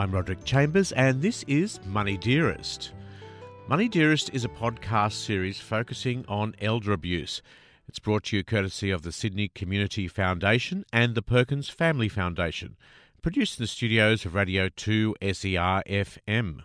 I'm Roderick Chambers, and this is Money Dearest. Money Dearest is a podcast series focusing on elder abuse. It's brought to you courtesy of the Sydney Community Foundation and the Perkins Family Foundation, produced in the studios of Radio 2 SER FM.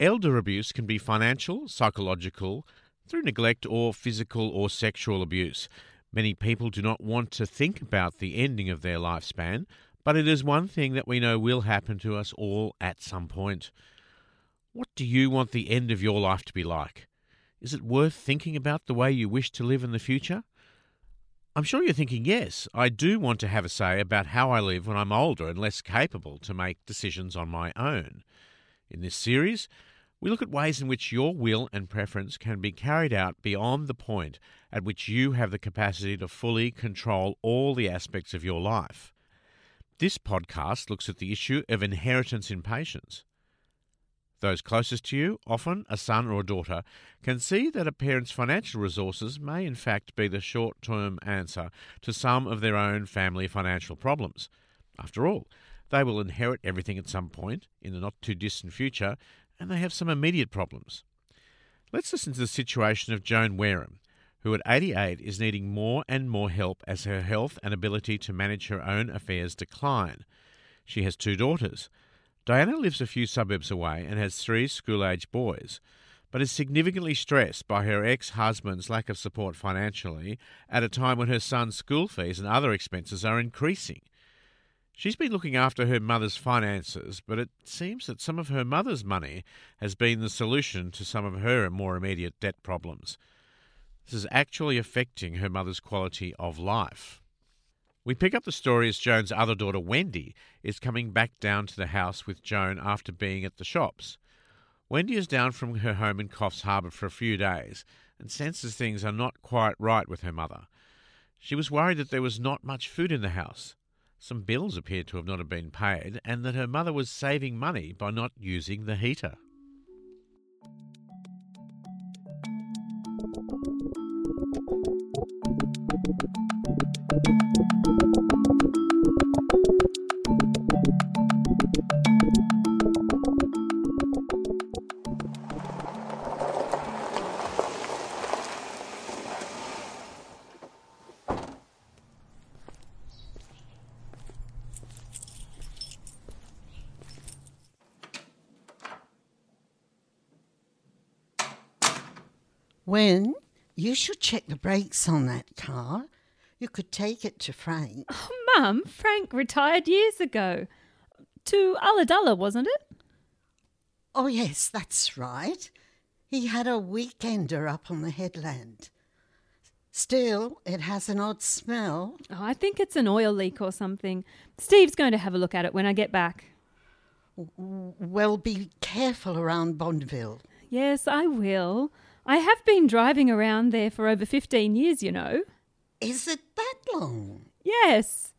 Elder abuse can be financial, psychological, through neglect, or physical or sexual abuse. Many people do not want to think about the ending of their lifespan, but it is one thing that we know will happen to us all at some point. What do you want the end of your life to be like? Is it worth thinking about the way you wish to live in the future? I'm sure you're thinking, yes, I do want to have a say about how I live when I'm older and less capable to make decisions on my own. In this series, we look at ways in which your will and preference can be carried out beyond the point at which you have the capacity to fully control all the aspects of your life. This podcast looks at the issue of inheritance impatience. Those closest to you, often a son or a daughter, can see that a parent's financial resources may in fact be the short term answer to some of their own family financial problems. After all, they will inherit everything at some point in the not too distant future, and they have some immediate problems. Let's listen to the situation of Joan Wareham, who at 88 is needing more and more help as her health and ability to manage her own affairs decline. She has two daughters. Diana lives a few suburbs away and has three school age boys, but is significantly stressed by her ex husband's lack of support financially at a time when her son's school fees and other expenses are increasing. She's been looking after her mother's finances, but it seems that some of her mother's money has been the solution to some of her more immediate debt problems. This is actually affecting her mother's quality of life. We pick up the story as Joan's other daughter, Wendy, is coming back down to the house with Joan after being at the shops. Wendy is down from her home in Coffs Harbour for a few days and senses things are not quite right with her mother. She was worried that there was not much food in the house. Some bills appeared to have not been paid, and that her mother was saving money by not using the heater. When you should check the brakes on that car. You could take it to Frank. Oh, Mum, Frank retired years ago. To Ulladulla, wasn't it? Oh, yes, that's right. He had a weekender up on the headland. Still, it has an odd smell. Oh, I think it's an oil leak or something. Steve's going to have a look at it when I get back. Well, be careful around Bonville. Yes, I will. I have been driving around there for over 15 years, you know. Is it that long? Yes.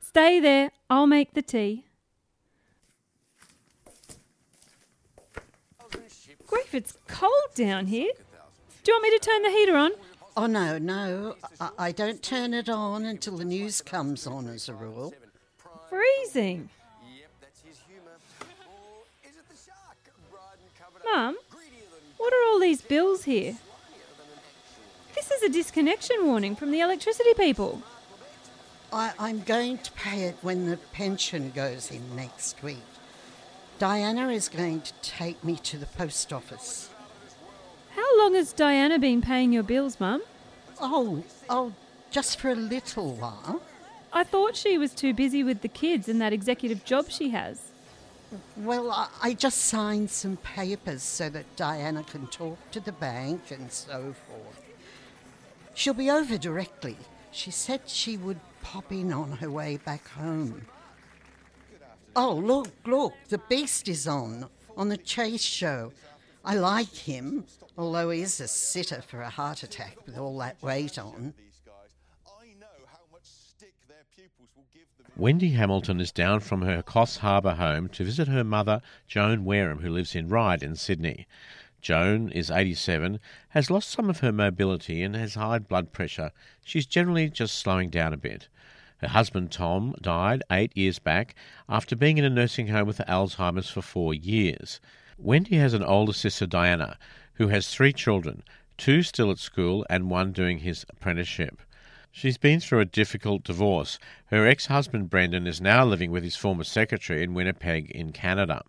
Stay there. I'll make the tea. Grief, it's cold down here. Do you want me to turn the heater on? Oh, no, no. I, I don't turn it on until the news comes on, as a rule. Freezing. Mum, what are all these bills here? This is a disconnection warning from the electricity people. I, I'm going to pay it when the pension goes in next week. Diana is going to take me to the post office. How long has Diana been paying your bills, Mum? Oh, oh, just for a little while. I thought she was too busy with the kids and that executive job she has. Well, I, I just signed some papers so that Diana can talk to the bank and so forth. She'll be over directly. She said she would pop in on her way back home. Oh, look, look, the beast is on, on the chase show. I like him, although he is a sitter for a heart attack with all that weight on. Wendy Hamilton is down from her Coffs Harbour home to visit her mother, Joan Wareham, who lives in Ryde in Sydney. Joan is 87, has lost some of her mobility, and has high blood pressure. She's generally just slowing down a bit. Her husband Tom died eight years back after being in a nursing home with Alzheimer's for four years. Wendy has an older sister, Diana, who has three children, two still at school and one doing his apprenticeship. She's been through a difficult divorce. Her ex husband, Brendan, is now living with his former secretary in Winnipeg, in Canada.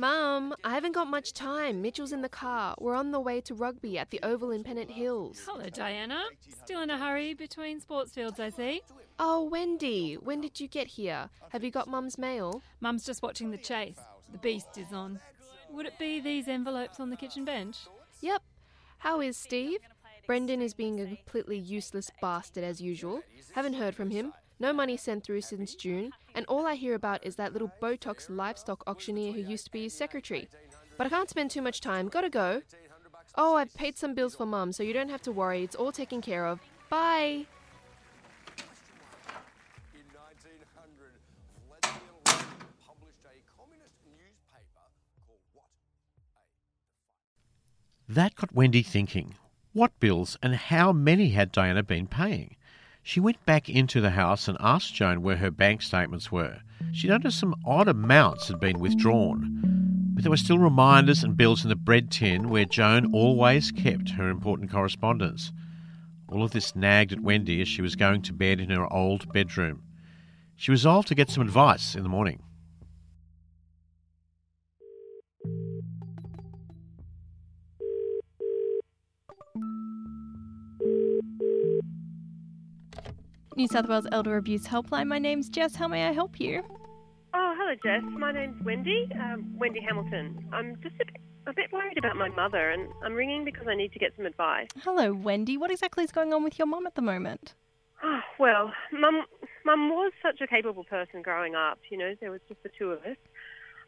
Mum, I haven't got much time. Mitchell's in the car. We're on the way to rugby at the Oval in Pennant Hills. Hello, Diana. Still in a hurry between sports fields, I see. Oh, Wendy, when did you get here? Have you got Mum's mail? Mum's just watching the chase. The beast is on. Would it be these envelopes on the kitchen bench? Yep. How is Steve? Brendan is being a completely useless bastard as usual. Haven't heard from him. No money sent through since June, and all I hear about is that little Botox livestock auctioneer who used to be his secretary. But I can't spend too much time. Gotta go. Oh, I've paid some bills for mum, so you don't have to worry. It's all taken care of. Bye. That got Wendy thinking. What bills and how many had Diana been paying? She went back into the house and asked Joan where her bank statements were. She noticed some odd amounts had been withdrawn, but there were still reminders and bills in the bread tin where Joan always kept her important correspondence. All of this nagged at Wendy as she was going to bed in her old bedroom. She resolved to get some advice in the morning. New South Wales Elder Abuse Helpline. My name's Jess. How may I help you? Oh, hello, Jess. My name's Wendy, um, Wendy Hamilton. I'm just a bit, a bit worried about my mother, and I'm ringing because I need to get some advice. Hello, Wendy. What exactly is going on with your mum at the moment? Oh, well, mum, mum was such a capable person growing up. You know, there was just the two of us.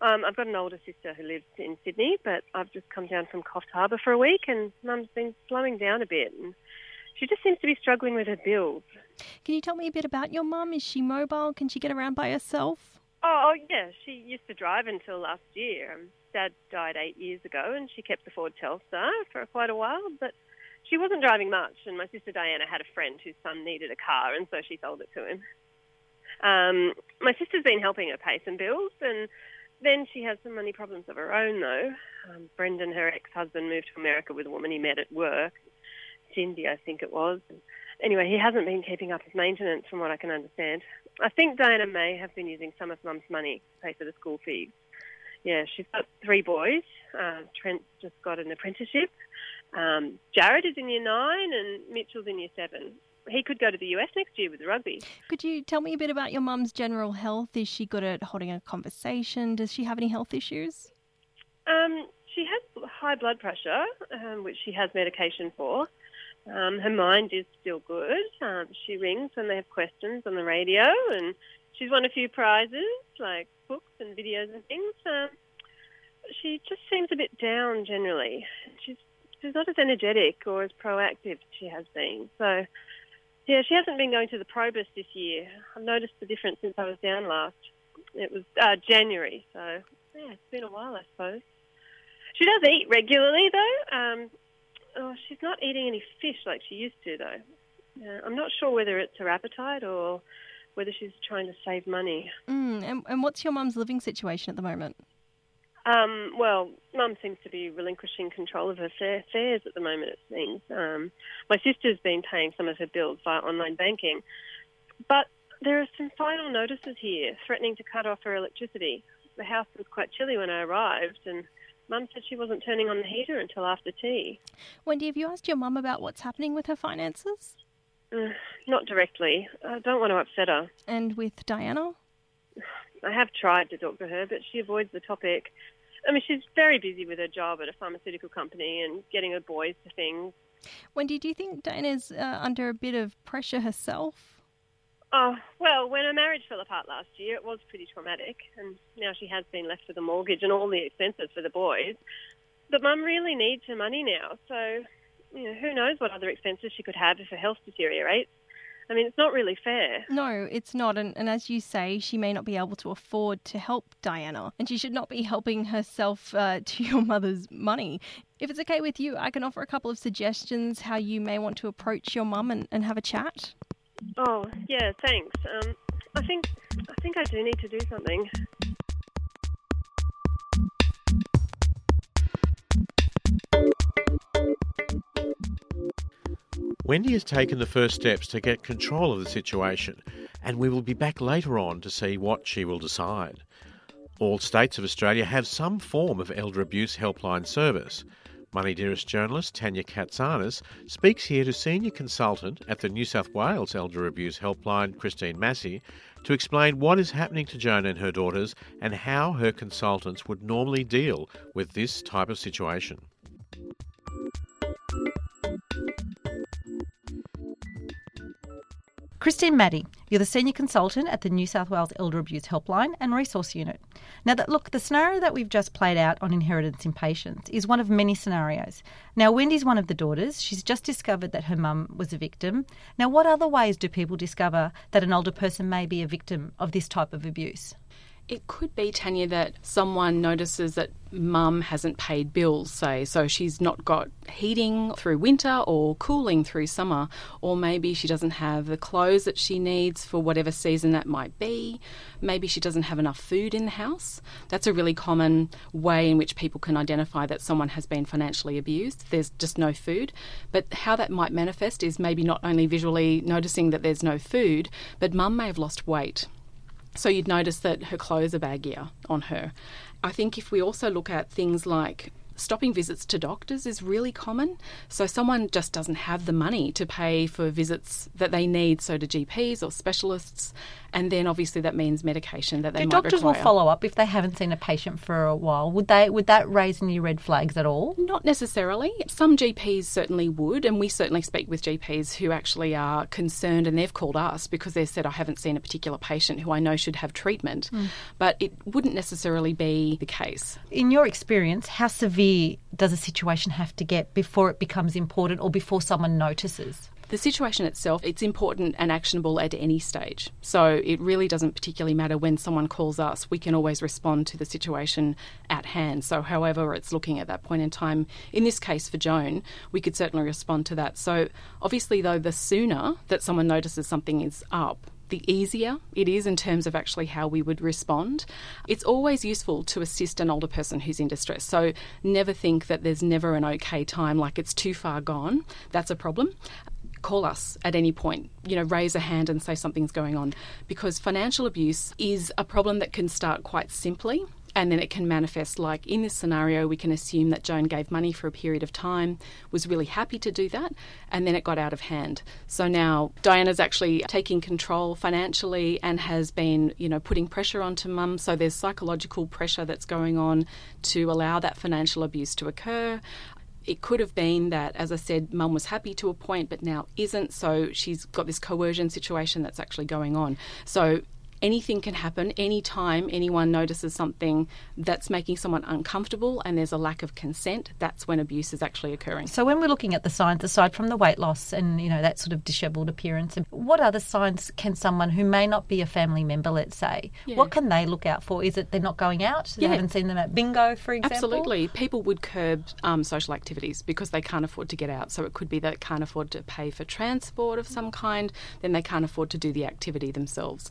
Um, I've got an older sister who lives in Sydney, but I've just come down from Coffs Harbour for a week, and mum's been slowing down a bit. And she just seems to be struggling with her bills. Can you tell me a bit about your mum? Is she mobile? Can she get around by herself? Oh, oh yeah, she used to drive until last year. Um, Dad died eight years ago, and she kept the Ford Telstar for quite a while, but she wasn't driving much. And my sister Diana had a friend whose son needed a car, and so she sold it to him. Um, my sister's been helping her pay some bills, and then she has some money problems of her own, though. Um, Brendan, her ex-husband, moved to America with a woman he met at work. Cindy, I think it was. Anyway, he hasn't been keeping up his maintenance from what I can understand. I think Diana may have been using some of Mum's money to pay for the school fees. Yeah, she's got three boys. Uh, Trent's just got an apprenticeship. Um, Jared is in year nine and Mitchell's in year seven. He could go to the US next year with the rugby. Could you tell me a bit about your mum's general health? Is she good at holding a conversation? Does she have any health issues? Um, she has high blood pressure, um, which she has medication for. Um, her mind is still good. Um, she rings when they have questions on the radio, and she's won a few prizes like books and videos and things. Um, she just seems a bit down generally. She's she's not as energetic or as proactive as she has been. So, yeah, she hasn't been going to the Probus this year. I've noticed the difference since I was down last. It was uh, January, so yeah, it's been a while, I suppose. She does eat regularly, though. Um, oh, she's not eating any fish like she used to, though. I'm not sure whether it's her appetite or whether she's trying to save money. Mm, and, and what's your mum's living situation at the moment? Um, well, Mum seems to be relinquishing control of her affairs at the moment, it seems. Um, my sister's been paying some of her bills via online banking, but there are some final notices here threatening to cut off her electricity. The house was quite chilly when I arrived, and Mum said she wasn't turning on the heater until after tea. Wendy, have you asked your mum about what's happening with her finances? Uh, not directly. I don't want to upset her. And with Diana? I have tried to talk to her, but she avoids the topic. I mean, she's very busy with her job at a pharmaceutical company and getting her boys to things. Wendy, do you think Diana's uh, under a bit of pressure herself? Oh, well, when her marriage fell apart last year, it was pretty traumatic, and now she has been left with a mortgage and all the expenses for the boys. But Mum really needs her money now, so you know, who knows what other expenses she could have if her health deteriorates. I mean, it's not really fair. No, it's not. And, and as you say, she may not be able to afford to help Diana, and she should not be helping herself uh, to your mother's money. If it's okay with you, I can offer a couple of suggestions how you may want to approach your mum and, and have a chat. Oh, yeah, thanks. Um, I think I think I do need to do something. Wendy has taken the first steps to get control of the situation, and we will be back later on to see what she will decide. All states of Australia have some form of elder abuse helpline service. Money Dearest journalist Tanya Katsanis speaks here to senior consultant at the New South Wales Elder Abuse Helpline, Christine Massey, to explain what is happening to Joan and her daughters and how her consultants would normally deal with this type of situation. Christine Maddy, you're the Senior Consultant at the New South Wales Elder Abuse Helpline and Resource Unit. Now, that look, the scenario that we've just played out on inheritance impatience is one of many scenarios. Now, Wendy's one of the daughters. She's just discovered that her mum was a victim. Now, what other ways do people discover that an older person may be a victim of this type of abuse? It could be, Tanya, that someone notices that mum hasn't paid bills, say, so she's not got heating through winter or cooling through summer, or maybe she doesn't have the clothes that she needs for whatever season that might be. Maybe she doesn't have enough food in the house. That's a really common way in which people can identify that someone has been financially abused. There's just no food. But how that might manifest is maybe not only visually noticing that there's no food, but mum may have lost weight. So you'd notice that her clothes are baggier on her. I think if we also look at things like stopping visits to doctors is really common. So someone just doesn't have the money to pay for visits that they need, so to GPs or specialists, and then obviously that means medication that they Do doctors require. will follow up if they haven't seen a patient for a while? Would they? Would that raise any red flags at all? Not necessarily. Some GPs certainly would, and we certainly speak with GPs who actually are concerned and they've called us because they said, I haven't seen a particular patient who I know should have treatment. Hmm. But it wouldn't necessarily be the case. In your experience, how severe does a situation have to get before it becomes important or before someone notices? The situation itself, it's important and actionable at any stage. So it really doesn't particularly matter when someone calls us. We can always respond to the situation at hand. So however it's looking at that point in time, in this case for Joan, we could certainly respond to that. So obviously though, the sooner that someone notices something is up, the easier it is in terms of actually how we would respond. It's always useful to assist an older person who's in distress. So never think that there's never an okay time, like it's too far gone. That's a problem call us at any point, you know, raise a hand and say something's going on. Because financial abuse is a problem that can start quite simply and then it can manifest like in this scenario we can assume that Joan gave money for a period of time was really happy to do that and then it got out of hand so now Diana's actually taking control financially and has been you know putting pressure onto mum so there's psychological pressure that's going on to allow that financial abuse to occur it could have been that, as I said, mum was happy to a point, but now isn't. So she's got this coercion situation that's actually going on. So anything can happen anytime anyone notices something that's making someone uncomfortable and there's a lack of consent that's when abuse is actually occurring So when we're looking at the signs, aside from the weight loss and you know that sort of dishevelled appearance, what other signs can someone who may not be a family member, let's say, Yeah. what can they look out for? Is it they're not going out? They Yeah. haven't seen them at bingo, for example. Absolutely. People would curb um, social activities because they can't afford to get out. So it could be that they can't afford to pay for transport of some kind, then they can't afford to do the activity themselves.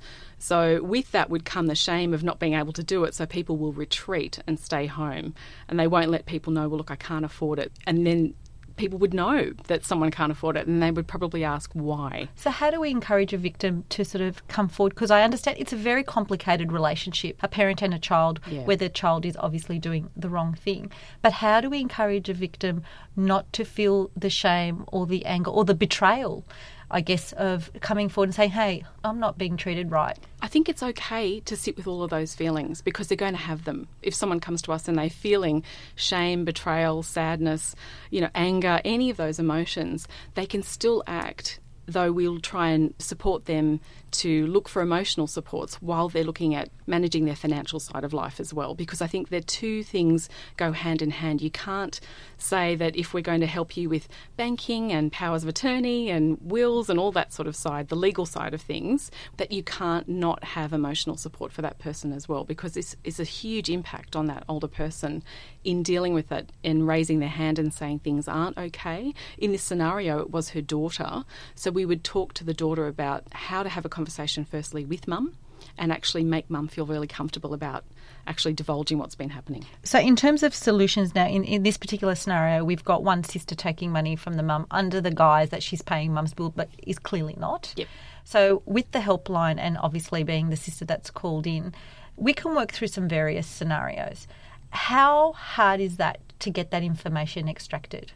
So with that would come the shame of not being able to do it. So people will retreat and stay home and they won't let people know, well, look, I can't afford it. And then people would know that someone can't afford it and they would probably ask why. So how do we encourage a victim to sort of come forward? Because I understand it's a very complicated relationship, a parent and a child, Yeah. where the child is obviously doing the wrong thing. But how do we encourage a victim not to feel the shame or the anger or the betrayal? I guess, of coming forward and saying, hey, I'm not being treated right. I think it's okay to sit with all of those feelings because they're going to have them. If someone comes to us and they're feeling shame, betrayal, sadness, you know, anger, any of those emotions, they can still act though we'll try and support them to look for emotional supports while they're looking at managing their financial side of life as well. Because I think the two things go hand in hand. You can't say that if we're going to help you with banking and powers of attorney and wills and all that sort of side, the legal side of things, that you can't not have emotional support for that person as well. Because this is a huge impact on that older person in dealing with it and raising their hand and saying things aren't okay. In this scenario, it was her daughter. So we would talk to the daughter about how to have a conversation firstly with mum and actually make mum feel really comfortable about actually divulging what's been happening. So, in terms of solutions now, in, in this particular scenario, we've got one sister taking money from the mum under the guise that she's paying mum's bill, but is clearly not. Yep. So, with the helpline and obviously being the sister that's called in, we can work through some various scenarios. How hard is that to get that information extracted?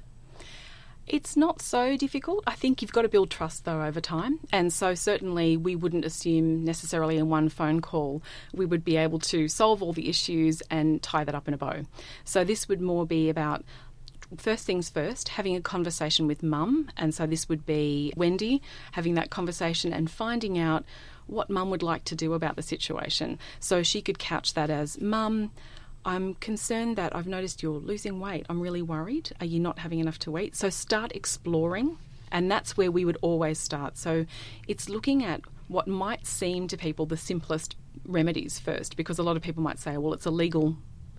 It's not so difficult. I think you've got to build trust though over time. And so certainly we wouldn't assume necessarily in one phone call we would be able to solve all the issues and tie that up in a bow. So this would more be about first things first, having a conversation with mum. And so this would be Wendy having that conversation and finding out what mum would like to do about the situation. So she could couch that as mum, I'm concerned that I've noticed you're losing weight. I'm really worried. Are you not having enough to eat? So start exploring, and that's where we would always start. So it's looking at what might seem to people the simplest remedies first, because a lot of people might say, well, it's a legal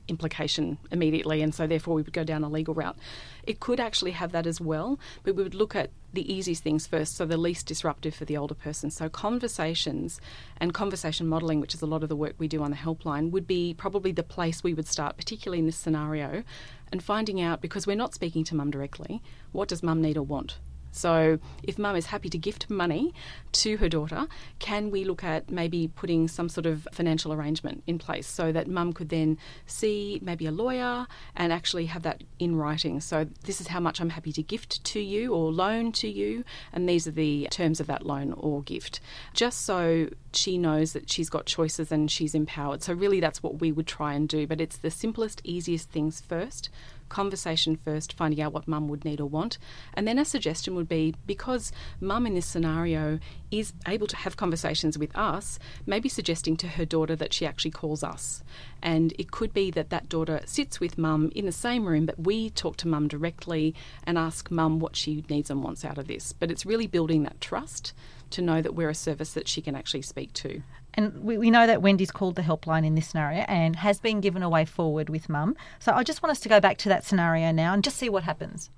implication immediately, and so therefore we would go down a legal route. It could actually have that as well, but we would look at the easiest things first, so the least disruptive for the older person. So conversations and conversation modelling, which is a lot of the work we do on the helpline, would be probably the place we would start, particularly in this scenario, and finding out because we're not speaking to mum directly, what does mum need or want? So, if mum is happy to gift money to her daughter, can we look at maybe putting some sort of financial arrangement in place so that mum could then see maybe a lawyer and actually have that in writing? So, this is how much I'm happy to gift to you or loan to you, and these are the terms of that loan or gift, just so she knows that she's got choices and she's empowered. So, really, that's what we would try and do, but it's the simplest, easiest things first conversation first, finding out what mum would need or want. And then a suggestion would be because mum in this scenario is able to have conversations with us, maybe suggesting to her daughter that she actually calls us. And it could be that that daughter sits with mum in the same room, but we talk to mum directly and ask mum what she needs and wants out of this. But it's really building that trust to know that we're a service that she can actually speak to. And we, we know that Wendy's called the helpline in this scenario and has been given a way forward with mum. So I just want us to go back to that scenario now and just see what happens.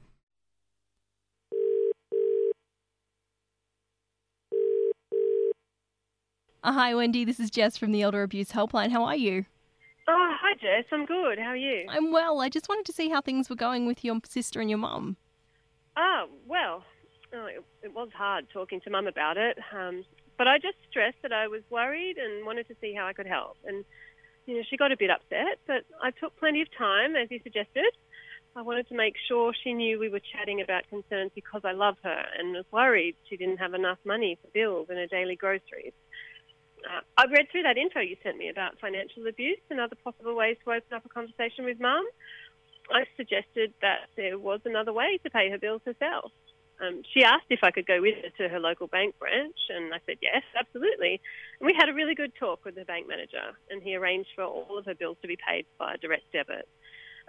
Uh, hi, Wendy. This is Jess from the Elder Abuse Helpline. How are you? Oh, hi, Jess. I'm good. How are you? I'm well. I just wanted to see how things were going with your sister and your mum. Oh, well, oh, it, it was hard talking to mum about it. Um, but I just stressed that I was worried and wanted to see how I could help. And, you know, she got a bit upset, but I took plenty of time, as you suggested. I wanted to make sure she knew we were chatting about concerns because I love her and was worried she didn't have enough money for bills and her daily groceries. Uh, I read through that info you sent me about financial abuse and other possible ways to open up a conversation with mum. I suggested that there was another way to pay her bills herself. Um, she asked if I could go with her to her local bank branch, and I said yes, absolutely. And we had a really good talk with the bank manager, and he arranged for all of her bills to be paid by direct debit.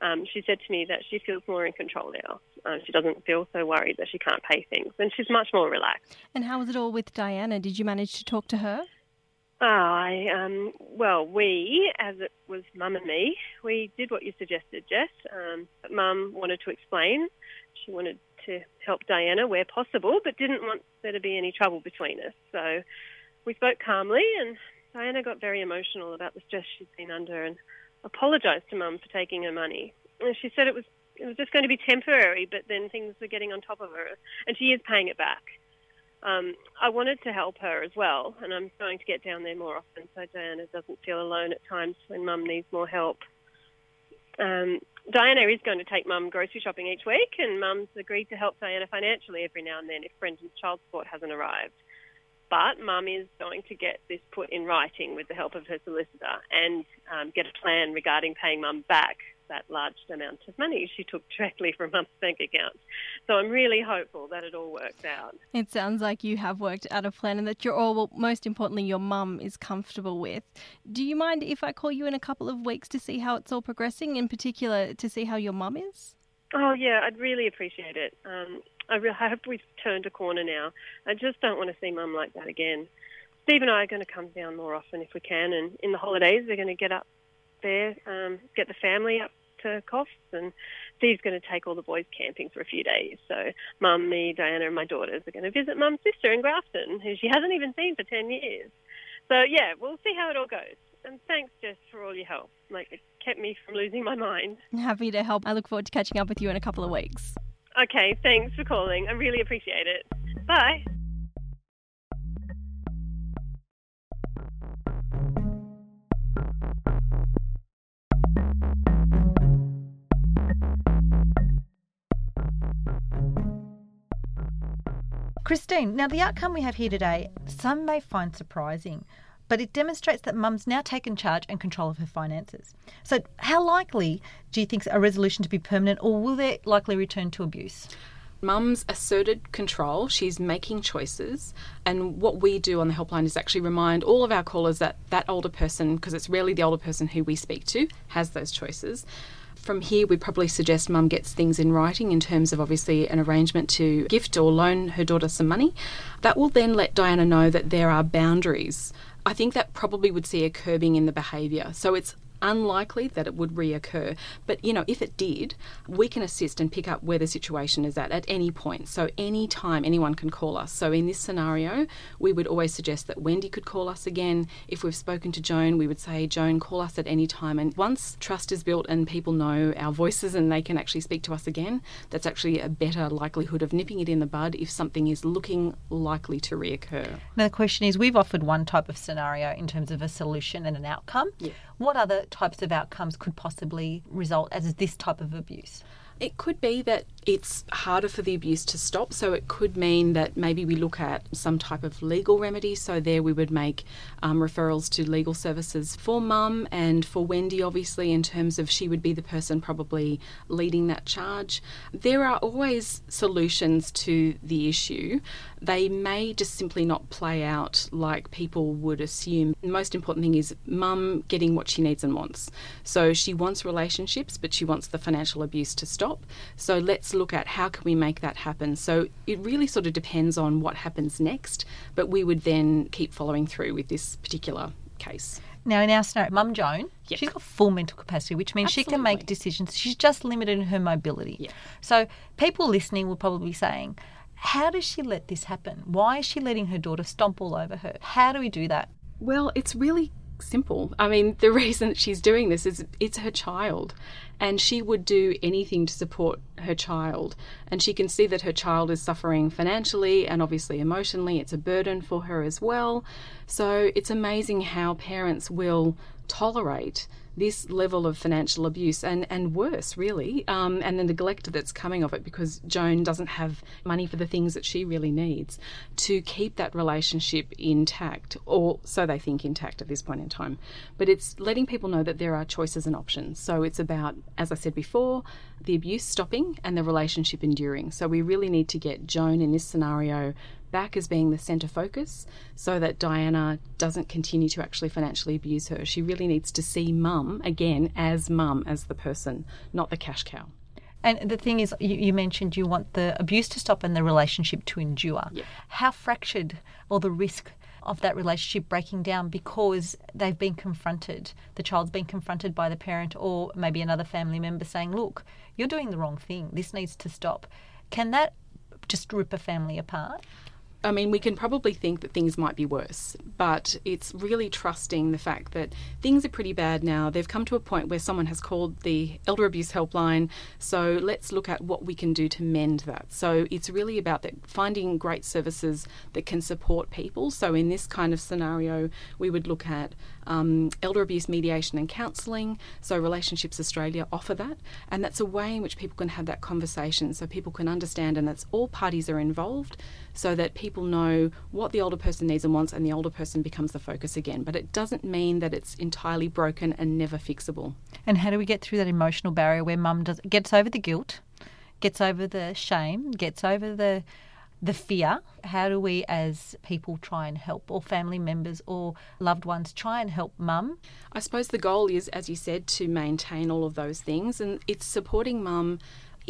Um, she said to me that she feels more in control now. Uh, she doesn't feel so worried that she can't pay things, and she's much more relaxed. And how was it all with Diana? Did you manage to talk to her? Oh, I um, well, we, as it was Mum and me, we did what you suggested, Jess. Um, Mum wanted to explain. She wanted to help Diana where possible, but didn't want there to be any trouble between us. So we spoke calmly, and Diana got very emotional about the stress she'd been under and apologised to Mum for taking her money. And she said it was it was just going to be temporary, but then things were getting on top of her, and she is paying it back. Um, I wanted to help her as well, and I'm going to get down there more often so Diana doesn't feel alone at times when Mum needs more help. Um, Diana is going to take Mum grocery shopping each week, and Mum's agreed to help Diana financially every now and then if Brendan's child support hasn't arrived. But Mum is going to get this put in writing with the help of her solicitor and um, get a plan regarding paying Mum back that large amount of money she took directly from mum's bank account. So I'm really hopeful that it all works out. It sounds like you have worked out a plan and that you're all, well, most importantly, your mum is comfortable with. Do you mind if I call you in a couple of weeks to see how it's all progressing, in particular to see how your mum is? Oh, yeah, I'd really appreciate it. Um, I, re- I hope we've turned a corner now. I just don't want to see mum like that again. Steve and I are going to come down more often if we can, and in the holidays we're going to get up there, um, get the family up to Coffs, and Steve's going to take all the boys camping for a few days. So mum, me, Diana, and my daughters are going to visit mum's sister in Grafton, who she hasn't even seen for 10 years. So, yeah, we'll see how it all goes. And thanks, Jess, for all your help. Like, it kept me from losing my mind. Happy to help. I look forward to catching up with you in a couple of weeks. Okay, thanks for calling. I really appreciate it. Bye. Christine, now the outcome we have here today, some may find surprising, but it demonstrates that mum's now taken charge and control of her finances. So, how likely do you think a resolution to be permanent, or will there likely return to abuse? Mum's asserted control, she's making choices, and what we do on the helpline is actually remind all of our callers that that older person, because it's rarely the older person who we speak to, has those choices. From here, we'd probably suggest mum gets things in writing in terms of obviously an arrangement to gift or loan her daughter some money. That will then let Diana know that there are boundaries. I think that probably would see a curbing in the behaviour. So it's unlikely that it would reoccur. But, you know, if it did, we can assist and pick up where the situation is at at any point. So, any time anyone can call us. So, in this scenario, we would always suggest that Wendy could call us again. If we've spoken to Joan, we would say, Joan, call us at any time. And once trust is built and people know our voices and they can actually speak to us again, that's actually a better likelihood of nipping it in the bud if something is looking likely to reoccur. Now, the question is we've offered one type of scenario in terms of a solution and an outcome. Yeah. What other types of outcomes could possibly result as this type of abuse? It could be that it's harder for the abuse to stop. So it could mean that maybe we look at some type of legal remedy. So there we would make um, referrals to legal services for mum and for Wendy, obviously, in terms of she would be the person probably leading that charge. There are always solutions to the issue. They may just simply not play out like people would assume. The most important thing is mum getting what she needs and wants. So she wants relationships, but she wants the financial abuse to stop. So let's look at how can we make that happen. So it really sort of depends on what happens next, but we would then keep following through with this particular case. Now, in our scenario, Mum Joan, Yep. she's got full mental capacity, which means she can make decisions. She's just limited in her mobility. Yeah. So, people listening will probably be saying, How does she let this happen? Why is she letting her daughter stomp all over her? How do we do that? Well, it's really simple. I mean, the reason she's doing this is it's her child, and she would do anything to support her child. And she can see that her child is suffering financially and obviously emotionally. It's a burden for her as well. So it's amazing how parents will tolerate this level of financial abuse and, and worse, really, um, and the neglect that's coming of it because Joan doesn't have money for the things that she really needs to keep that relationship intact, or so they think intact at this point in time. But it's letting people know that there are choices and options. So it's about, as I said before, the abuse stopping and the relationship enduring. So we really need to get Joan in this scenario back as being the centre focus so that Diana doesn't continue to actually financially abuse her. She really needs to see mum again as mum, as the person, not the cash cow. And the thing is, you, you mentioned you want the abuse to stop and the relationship to endure. Yeah. How fractured or the risk of that relationship breaking down because they've been confronted, the child's been confronted by the parent or maybe another family member saying, Look, you're doing the wrong thing. This needs to stop. Can that just rip a family apart? I mean, we can probably think that things might be worse, but it's really trusting the fact that things are pretty bad now. They've come to a point where someone has called the elder abuse helpline. So let's look at what we can do to mend that. So it's really about that finding great services that can support people. So in this kind of scenario, we would look at um, elder abuse mediation and counselling. So, Relationships Australia offer that, and that's a way in which people can have that conversation so people can understand and that's all parties are involved so that people know what the older person needs and wants and the older person becomes the focus again. But it doesn't mean that it's entirely broken and never fixable. And how do we get through that emotional barrier where mum does gets over the guilt, gets over the shame, gets over the the fear. How do we, as people, try and help, or family members or loved ones, try and help mum? I suppose the goal is, as you said, to maintain all of those things, and it's supporting mum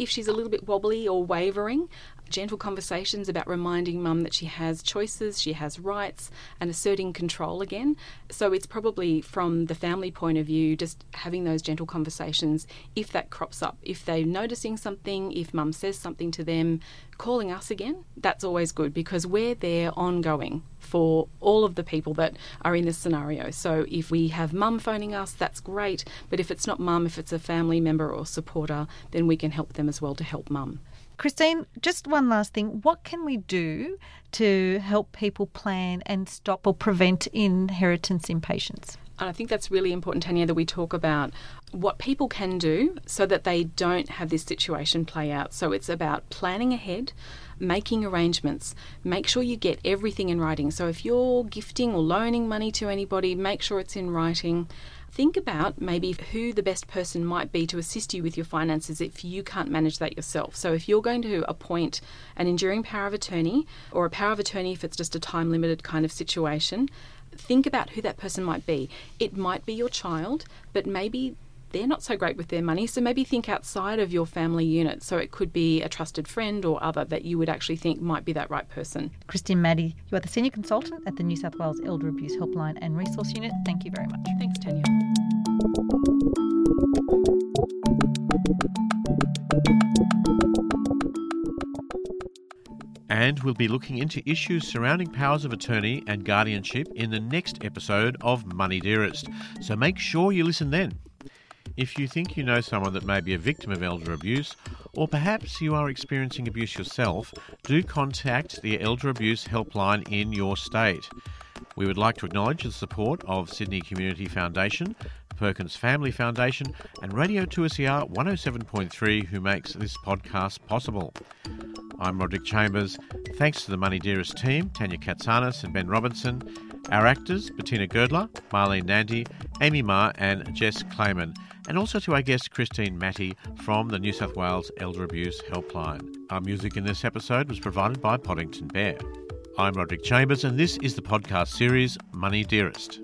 if she's a little bit wobbly or wavering, gentle conversations about reminding mum that she has choices, she has rights, and asserting control again. So it's probably from the family point of view, just having those gentle conversations if that crops up. If they're noticing something, if mum says something to them, calling us again, that's always good because we're there ongoing for all of the people that are in this scenario. So if we have mum phoning us, that's great. But if it's not mum, if it's a family member or supporter, then we can help them as well to help mum. Christine, just one last thing. What can we do to help people plan and stop or prevent inheritance impatience? And I think that's really important, Tanya, that we talk about what people can do so that they don't have this situation play out. So it's about planning ahead, making arrangements, make sure you get everything in writing. So if you're gifting or loaning money to anybody, make sure it's in writing think about maybe who the best person might be to assist you with your finances if you can't manage that yourself. So, if you're going to appoint an enduring power of attorney or a power of attorney if it's just a time limited kind of situation, think about who that person might be. It might be your child, but maybe they're not so great with their money. So maybe think outside of your family unit. So it could be a trusted friend or other that you would actually think might be that right person. Christine Maddie, you are the Senior Consultant at the New South Wales Elder Abuse Helpline and Resource Unit. Thank you very much. Thanks, Tanya. And we'll be looking into issues surrounding powers of attorney and guardianship in the next episode of Money Dearest. So make sure you listen then. If you think you know someone that may be a victim of elder abuse, or perhaps you are experiencing abuse yourself, do contact the Elder Abuse Helpline in your state. We would like to acknowledge the support of Sydney Community Foundation, Perkins Family Foundation, and Radio 2SER 107.3, who makes this podcast possible. I'm Roderick Chambers. Thanks to the Money Dearest team, Tanya Katsanis and Ben Robinson, our actors, Bettina Girdler, Marlene Nandy, Amy Ma, and Jess Clayman, and also to our guest, Christine Matty from the New South Wales Elder Abuse Helpline. Our music in this episode was provided by Podington Bear. I'm Roderick Chambers, and this is the podcast series Money Dearest.